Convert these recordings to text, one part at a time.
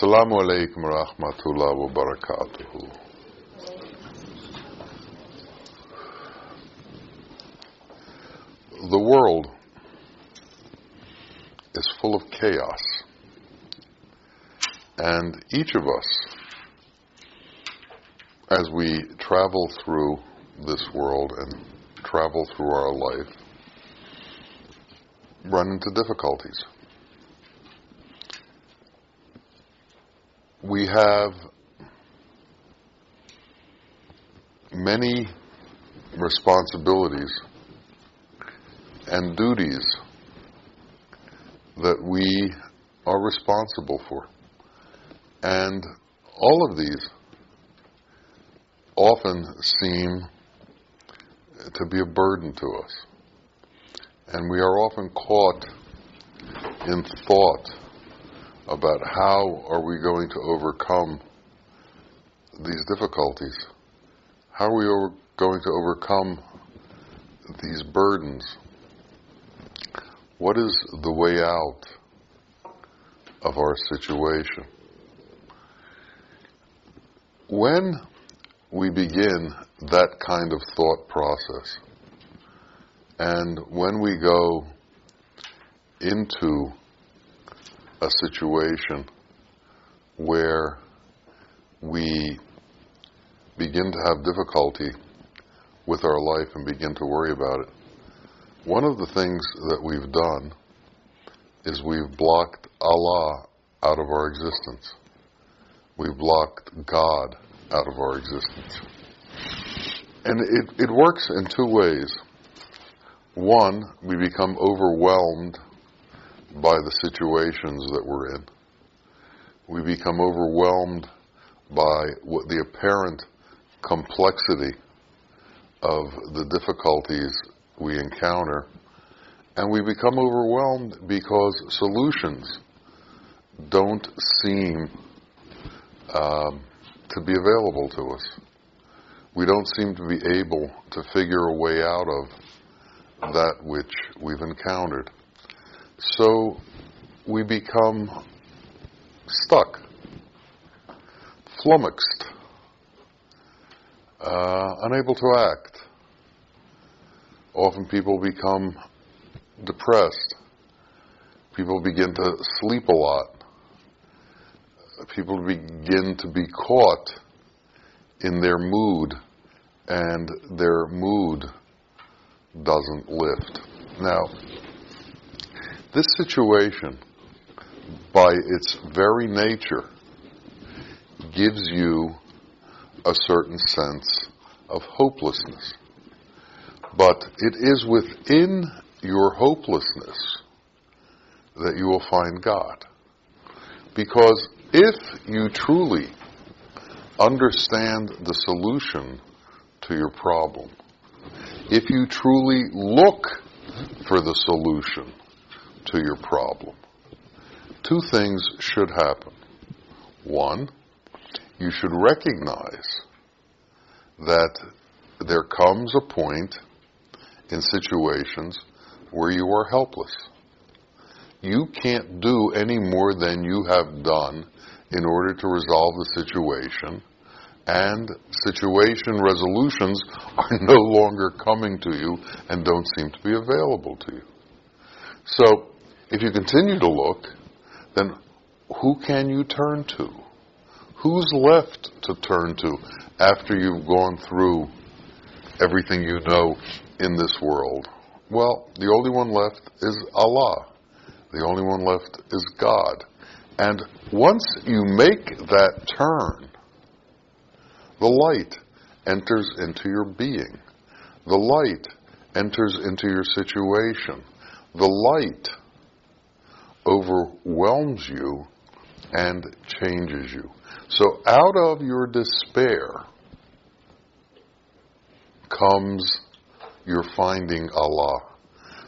Assalamu alaikum rahmatullah wa barakatuhu. The world is full of chaos. And each of us, as we travel through this world and travel through our life, run into difficulties. We have many responsibilities and duties that we are responsible for. And all of these often seem to be a burden to us. And we are often caught in thought about how are we going to overcome these difficulties? How are we over, going to overcome these burdens? What is the way out of our situation? When we begin that kind of thought process, and when we go into a situation where we begin to have difficulty with our life and begin to worry about it, one of the things that we've done is we've blocked Allah out of our existence. We've blocked God out of our existence. And it, it works in two ways. One, we become overwhelmed by the situations that we're in. We become overwhelmed by what the apparent complexity of the difficulties we encounter, and we become overwhelmed because solutions don't seem um, to be available to us. We don't seem to be able to figure a way out of that which we've encountered. So we become stuck, flummoxed, uh, unable to act. Often people become depressed. People begin to sleep a lot. People begin to be caught in their mood, and their mood doesn't lift. Now, this situation, by its very nature, gives you a certain sense of hopelessness. But it is within your hopelessness that you will find God. Because if you truly understand the solution to your problem, if you truly look for the solution to your problem, two things should happen. One, you should recognize that there comes a point in situations where you are helpless. You can't do any more than you have done in order to resolve the situation, and situation resolutions are no longer coming to you and don't seem to be available to you. So, if you continue to look, then who can you turn to? Who's left to turn to after you've gone through everything you know in this world? Well, the only one left is Allah. The only one left is God. And once you make that turn, the light enters into your being. The light enters into your situation. The light overwhelms you and changes you. So out of your despair comes your finding Allah.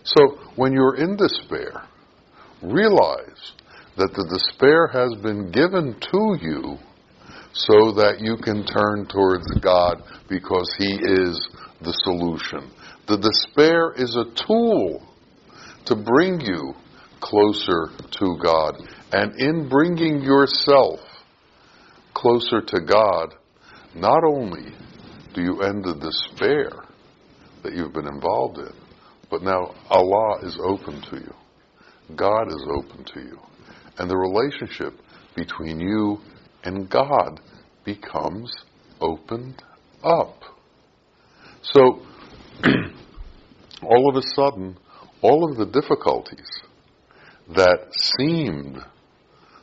So when you're in despair, realize that the despair has been given to you so that you can turn towards God because He is the solution. The despair is a tool to bring you closer to God And in bringing yourself closer to God, not only do you end the despair that you've been involved in, but now Allah is open to you. God is open to you. And the relationship between you and God becomes opened up. So, all of a sudden, all of the difficulties that seemed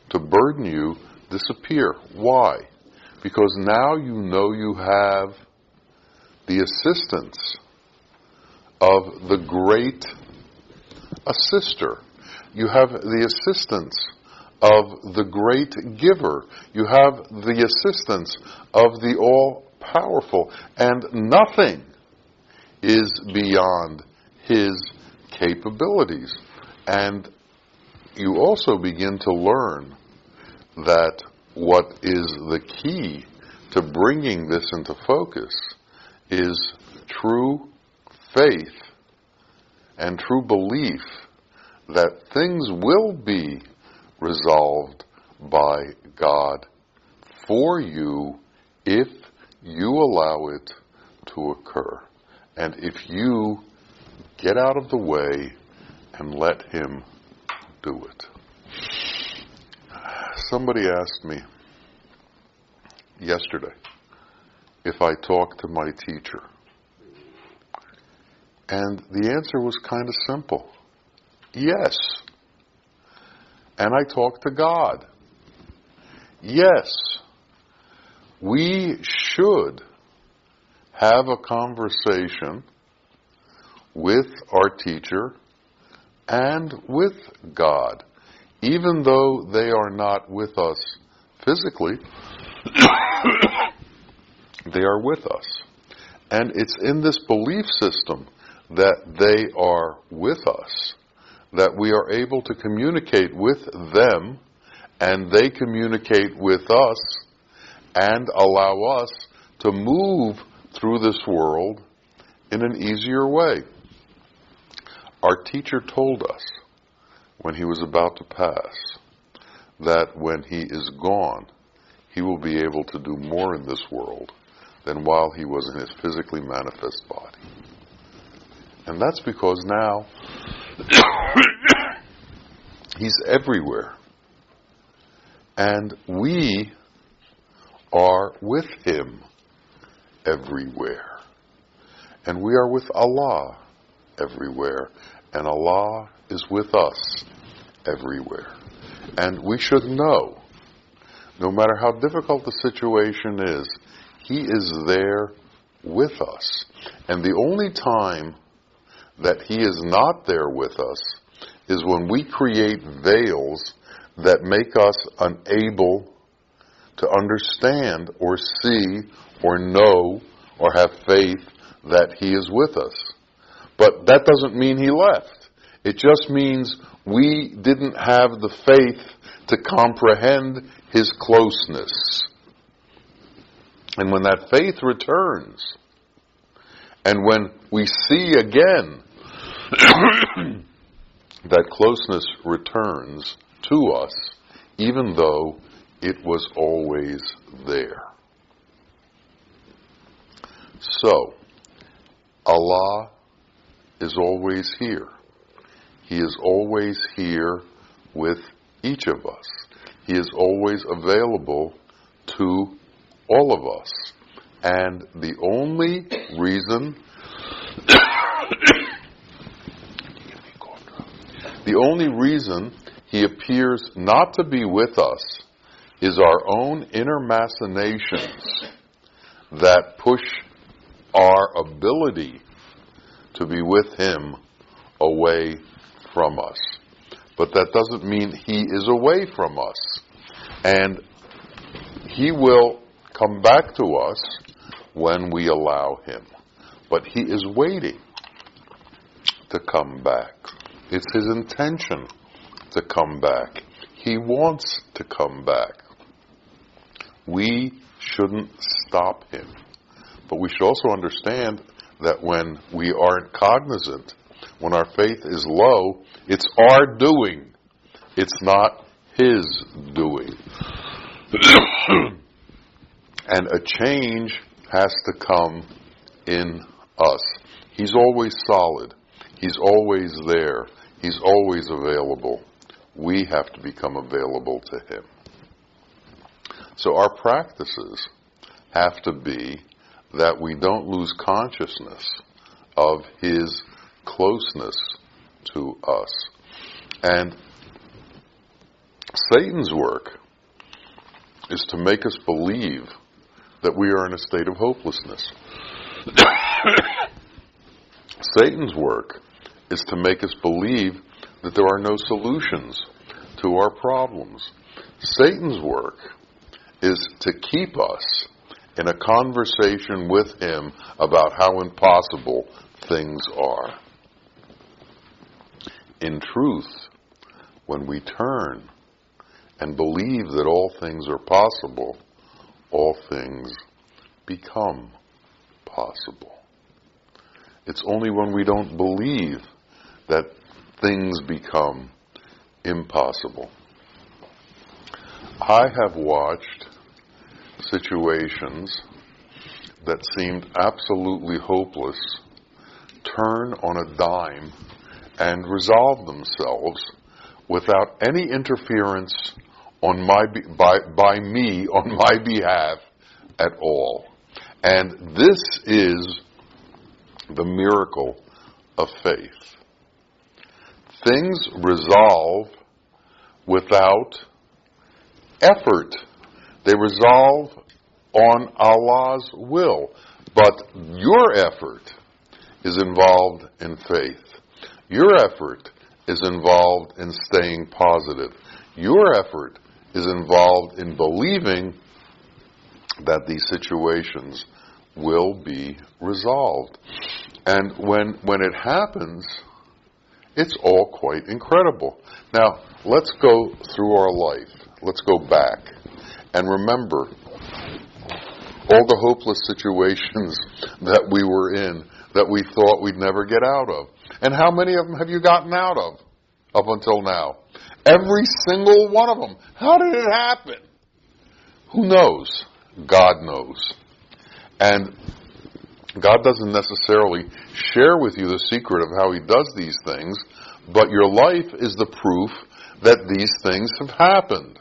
to burden you disappear. Why? Because now you know you have the assistance of the great assister. You have the assistance of the great giver. You have the assistance of the all powerful. And nothing is beyond his capabilities. And you also begin to learn that what is the key to bringing this into focus is true faith and true belief that things will be resolved by God for you if you allow it to occur. And if you get out of the way and let Him do it. Somebody asked me yesterday if I talked to my teacher. And the answer was kind of simple yes. And I talked to God. Yes, we should have a conversation with our teacher and with God, even though they are not with us physically, they are with us. And it's in this belief system that they are with us that we are able to communicate with them and they communicate with us and allow us to move through this world in an easier way. Our teacher told us when he was about to pass that when he is gone, he will be able to do more in this world than while he was in his physically manifest body. And that's because now he's everywhere. And we are with him everywhere. And we are with Allah everywhere. And Allah is with us everywhere. And we should know, no matter how difficult the situation is, He is there with us. And the only time that He is not there with us is when we create veils that make us unable to understand or see or know or have faith that He is with us. But that doesn't mean He left. It just means we didn't have the faith to comprehend His closeness. And when that faith returns, and when we see again that closeness returns to us, even though it was always there. So, Allah is always here. He is always here with each of us. He is always available to all of us. And the only reason the only reason he appears not to be with us is our own inner machinations that push our ability to be with him away from us. But that doesn't mean he is away from us. And he will come back to us when we allow him. But he is waiting to come back. It's his intention to come back. He wants to come back. We shouldn't stop him. But we should also understand that when we aren't cognizant, when our faith is low, it's our doing. It's not His doing. and a change has to come in us. He's always solid. He's always there. He's always available. We have to become available to Him. So our practices have to be that we don't lose consciousness of His closeness to us. And Satan's work is to make us believe that we are in a state of hopelessness. Satan's work is to make us believe that there are no solutions to our problems. Satan's work is to keep us in a conversation with him about how impossible things are. In truth, when we turn and believe that all things are possible, all things become possible. It's only when we don't believe that things become impossible. I have watched situations that seemed absolutely hopeless turn on a dime and resolve themselves without any interference on my by, by me on my behalf at all. And this is the miracle of faith. Things resolve without effort. They resolve on Allah's will. But your effort is involved in faith. Your effort is involved in staying positive. Your effort is involved in believing that these situations will be resolved. And when, when it happens, it's all quite incredible. Now, let's go through our life. Let's go back and remember all the hopeless situations that we were in that we thought we'd never get out of. And how many of them have you gotten out of up until now? Every single one of them. How did it happen? Who knows? God knows. And God doesn't necessarily share with you the secret of how He does these things, but your life is the proof that these things have happened.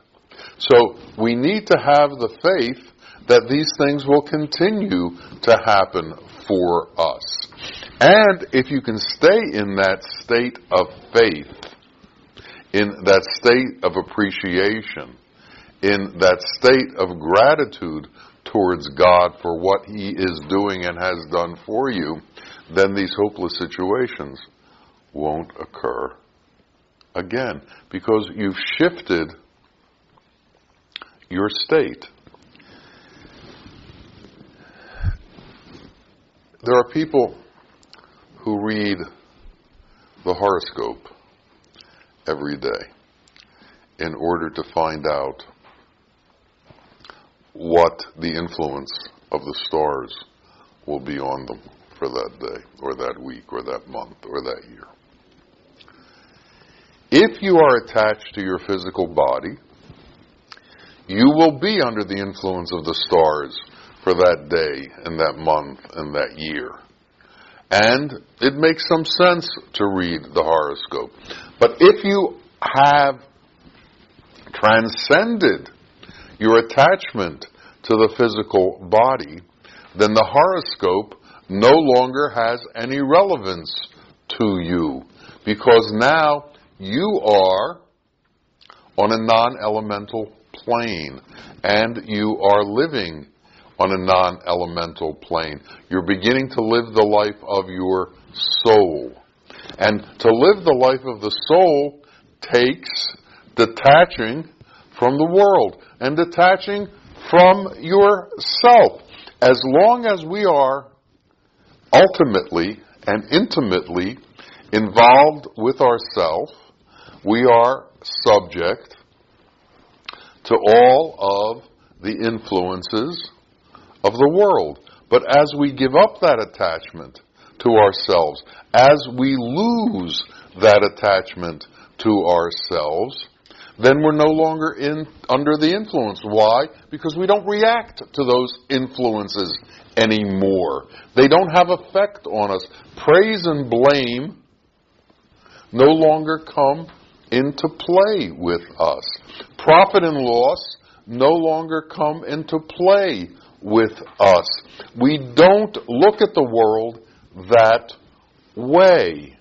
So we need to have the faith that these things will continue to happen for us. And if you can stay in that state of faith, in that state of appreciation, in that state of gratitude towards God for what He is doing and has done for you, then these hopeless situations won't occur again because you've shifted your state. There are people who read the horoscope every day in order to find out what the influence of the stars will be on them for that day, or that week, or that month, or that year. If you are attached to your physical body, you will be under the influence of the stars for that day and that month and that year. And it makes some sense to read the horoscope. But if you have transcended your attachment to the physical body, then the horoscope no longer has any relevance to you because now you are on a non elemental plane and you are living on a non elemental plane. You're beginning to live the life of your soul. And to live the life of the soul takes detaching from the world and detaching from yourself. As long as we are ultimately and intimately involved with ourself, we are subject to all of the influences of the world. But as we give up that attachment to ourselves, as we lose that attachment to ourselves, then we're no longer in under the influence. Why? Because we don't react to those influences anymore. They don't have effect on us. Praise and blame no longer come into play with us. Profit and loss no longer come into play with us. We don't look at the world that way.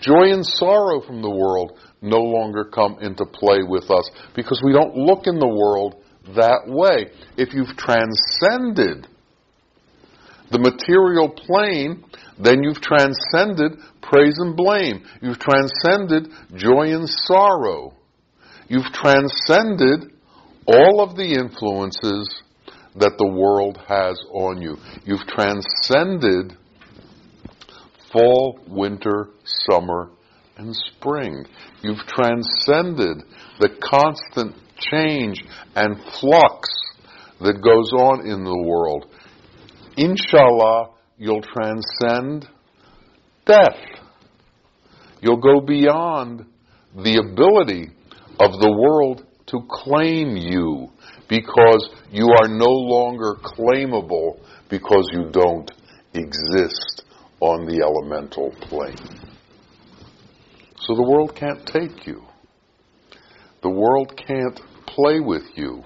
Joy and sorrow from the world no longer come into play with us because we don't look in the world that way. If you've transcended the material plane, then you've transcended praise and blame. You've transcended joy and sorrow. You've transcended all of the influences that the world has on you. You've transcended fall, winter, summer, and spring. You've transcended the constant change and flux that goes on in the world. Inshallah, you'll transcend death. You'll go beyond the ability of the world to claim you because you are no longer claimable because you don't exist on the elemental plane. So the world can't take you. The world can't play with you.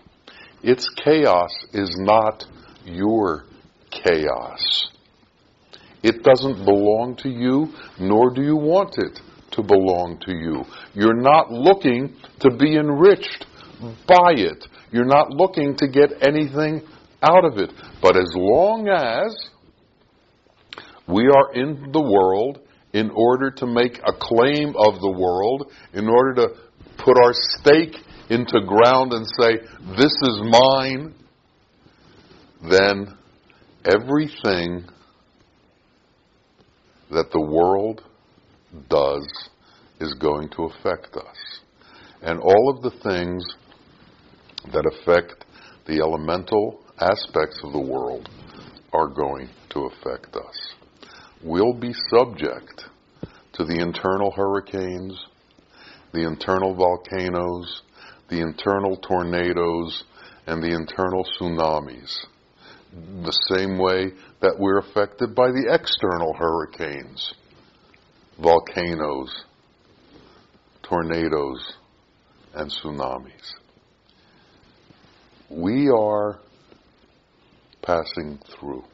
Its chaos is not your chaos. It doesn't belong to you, nor do you want it to belong to you. You're not looking to be enriched by it. You're not looking to get anything out of it. But as long as we are in the world in order to make a claim of the world, in order to put our stake into ground and say, this is mine, then everything that the world does is going to affect us. And all of the things that affect the elemental aspects of the world are going to affect us. We'll be subject to the internal hurricanes, the internal volcanoes, the internal tornadoes, and the internal tsunamis. The same way that we're affected by the external hurricanes, volcanoes, tornadoes, and tsunamis. We are passing through.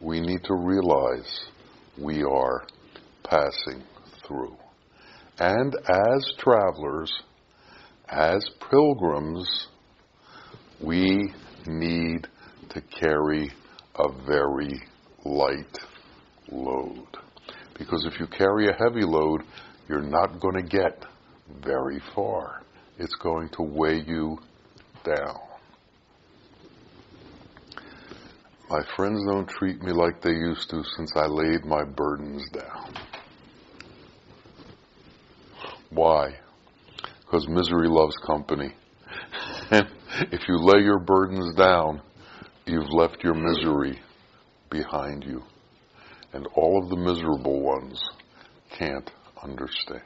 We need to realize we are passing through. And as travelers, as pilgrims, we need to carry a very light load. Because if you carry a heavy load, you're not going to get very far. It's going to weigh you down. My friends don't treat me like they used to since I laid my burdens down. Why? Because misery loves company. If you lay your burdens down, you've left your misery behind you. And all of the miserable ones can't understand.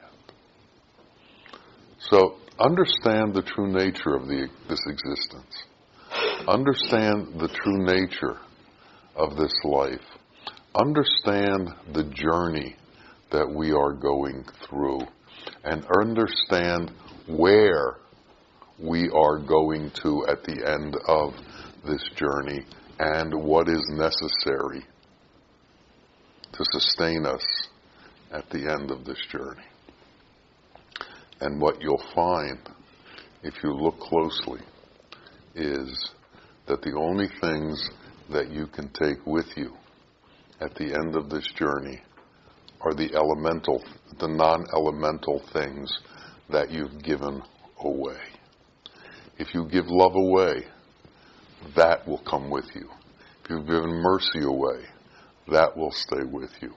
So understand the true nature of the, this existence. Understand the true nature of this life. Understand the journey that we are going through and understand where we are going to at the end of this journey and what is necessary to sustain us at the end of this journey. And what you'll find, if you look closely, is that the only things that you can take with you at the end of this journey are the elemental, the non-elemental things that you've given away. If you give love away, that will come with you. If you've given mercy away, that will stay with you.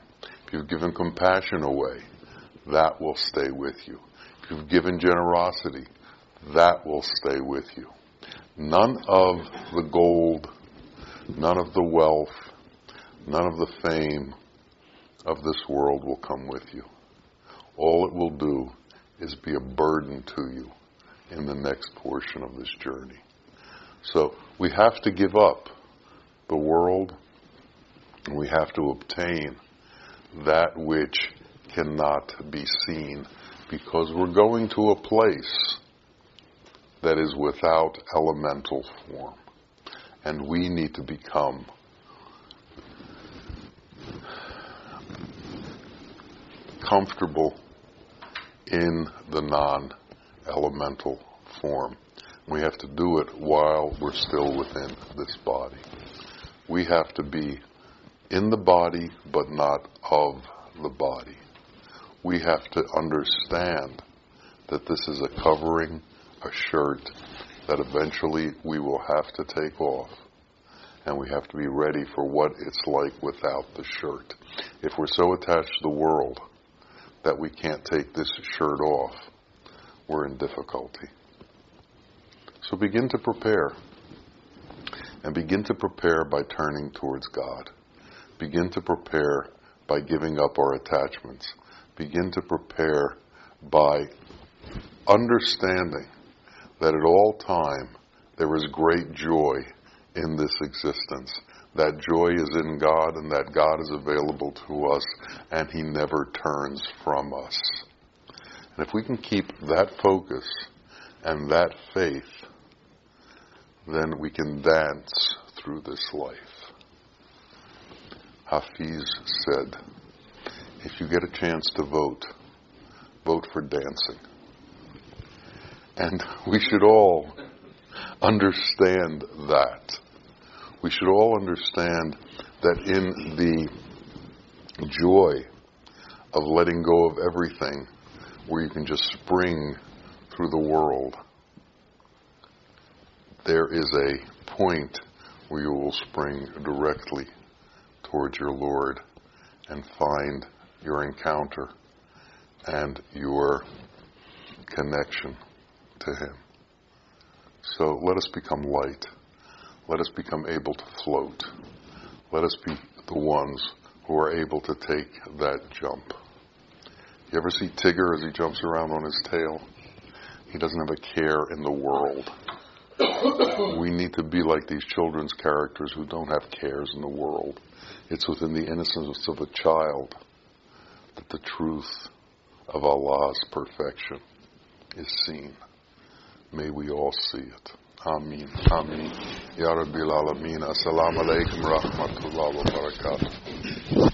If you've given compassion away, that will stay with you. If you've given generosity, that will stay with you. None of the gold, none of the wealth, none of the fame of this world will come with you. All it will do is be a burden to you in the next portion of this journey. So we have to give up the world we have to obtain that which cannot be seen because we're going to a place that is without elemental form. And we need to become comfortable in the non elemental form. We have to do it while we're still within this body. We have to be in the body but not of the body. We have to understand that this is a covering, a shirt that eventually we will have to take off. And we have to be ready for what it's like without the shirt. If we're so attached to the world that we can't take this shirt off, we're in difficulty. So begin to prepare. And begin to prepare by turning towards God. Begin to prepare by giving up our attachments. Begin to prepare by understanding that at all time there is great joy in this existence. That joy is in God and that God is available to us and He never turns from us. And if we can keep that focus and that faith, then we can dance through this life. Hafiz said, if you get a chance to vote, vote for dancing. And we should all understand that. We should all understand that in the joy of letting go of everything, where you can just spring through the world, there is a point where you will spring directly towards your Lord and find your encounter and your connection to Him. So let us become light. Let us become able to float. Let us be the ones who are able to take that jump. You ever see Tigger as he jumps around on his tail? He doesn't have a care in the world. we need to be like these children's characters who don't have cares in the world. It's within the innocence of a child that the truth of Allah's perfection is seen. May we all see it. Amin. Amin. Ya Rabbil Alameen. Assalamu alaikum rahmatullah wa barakatuh.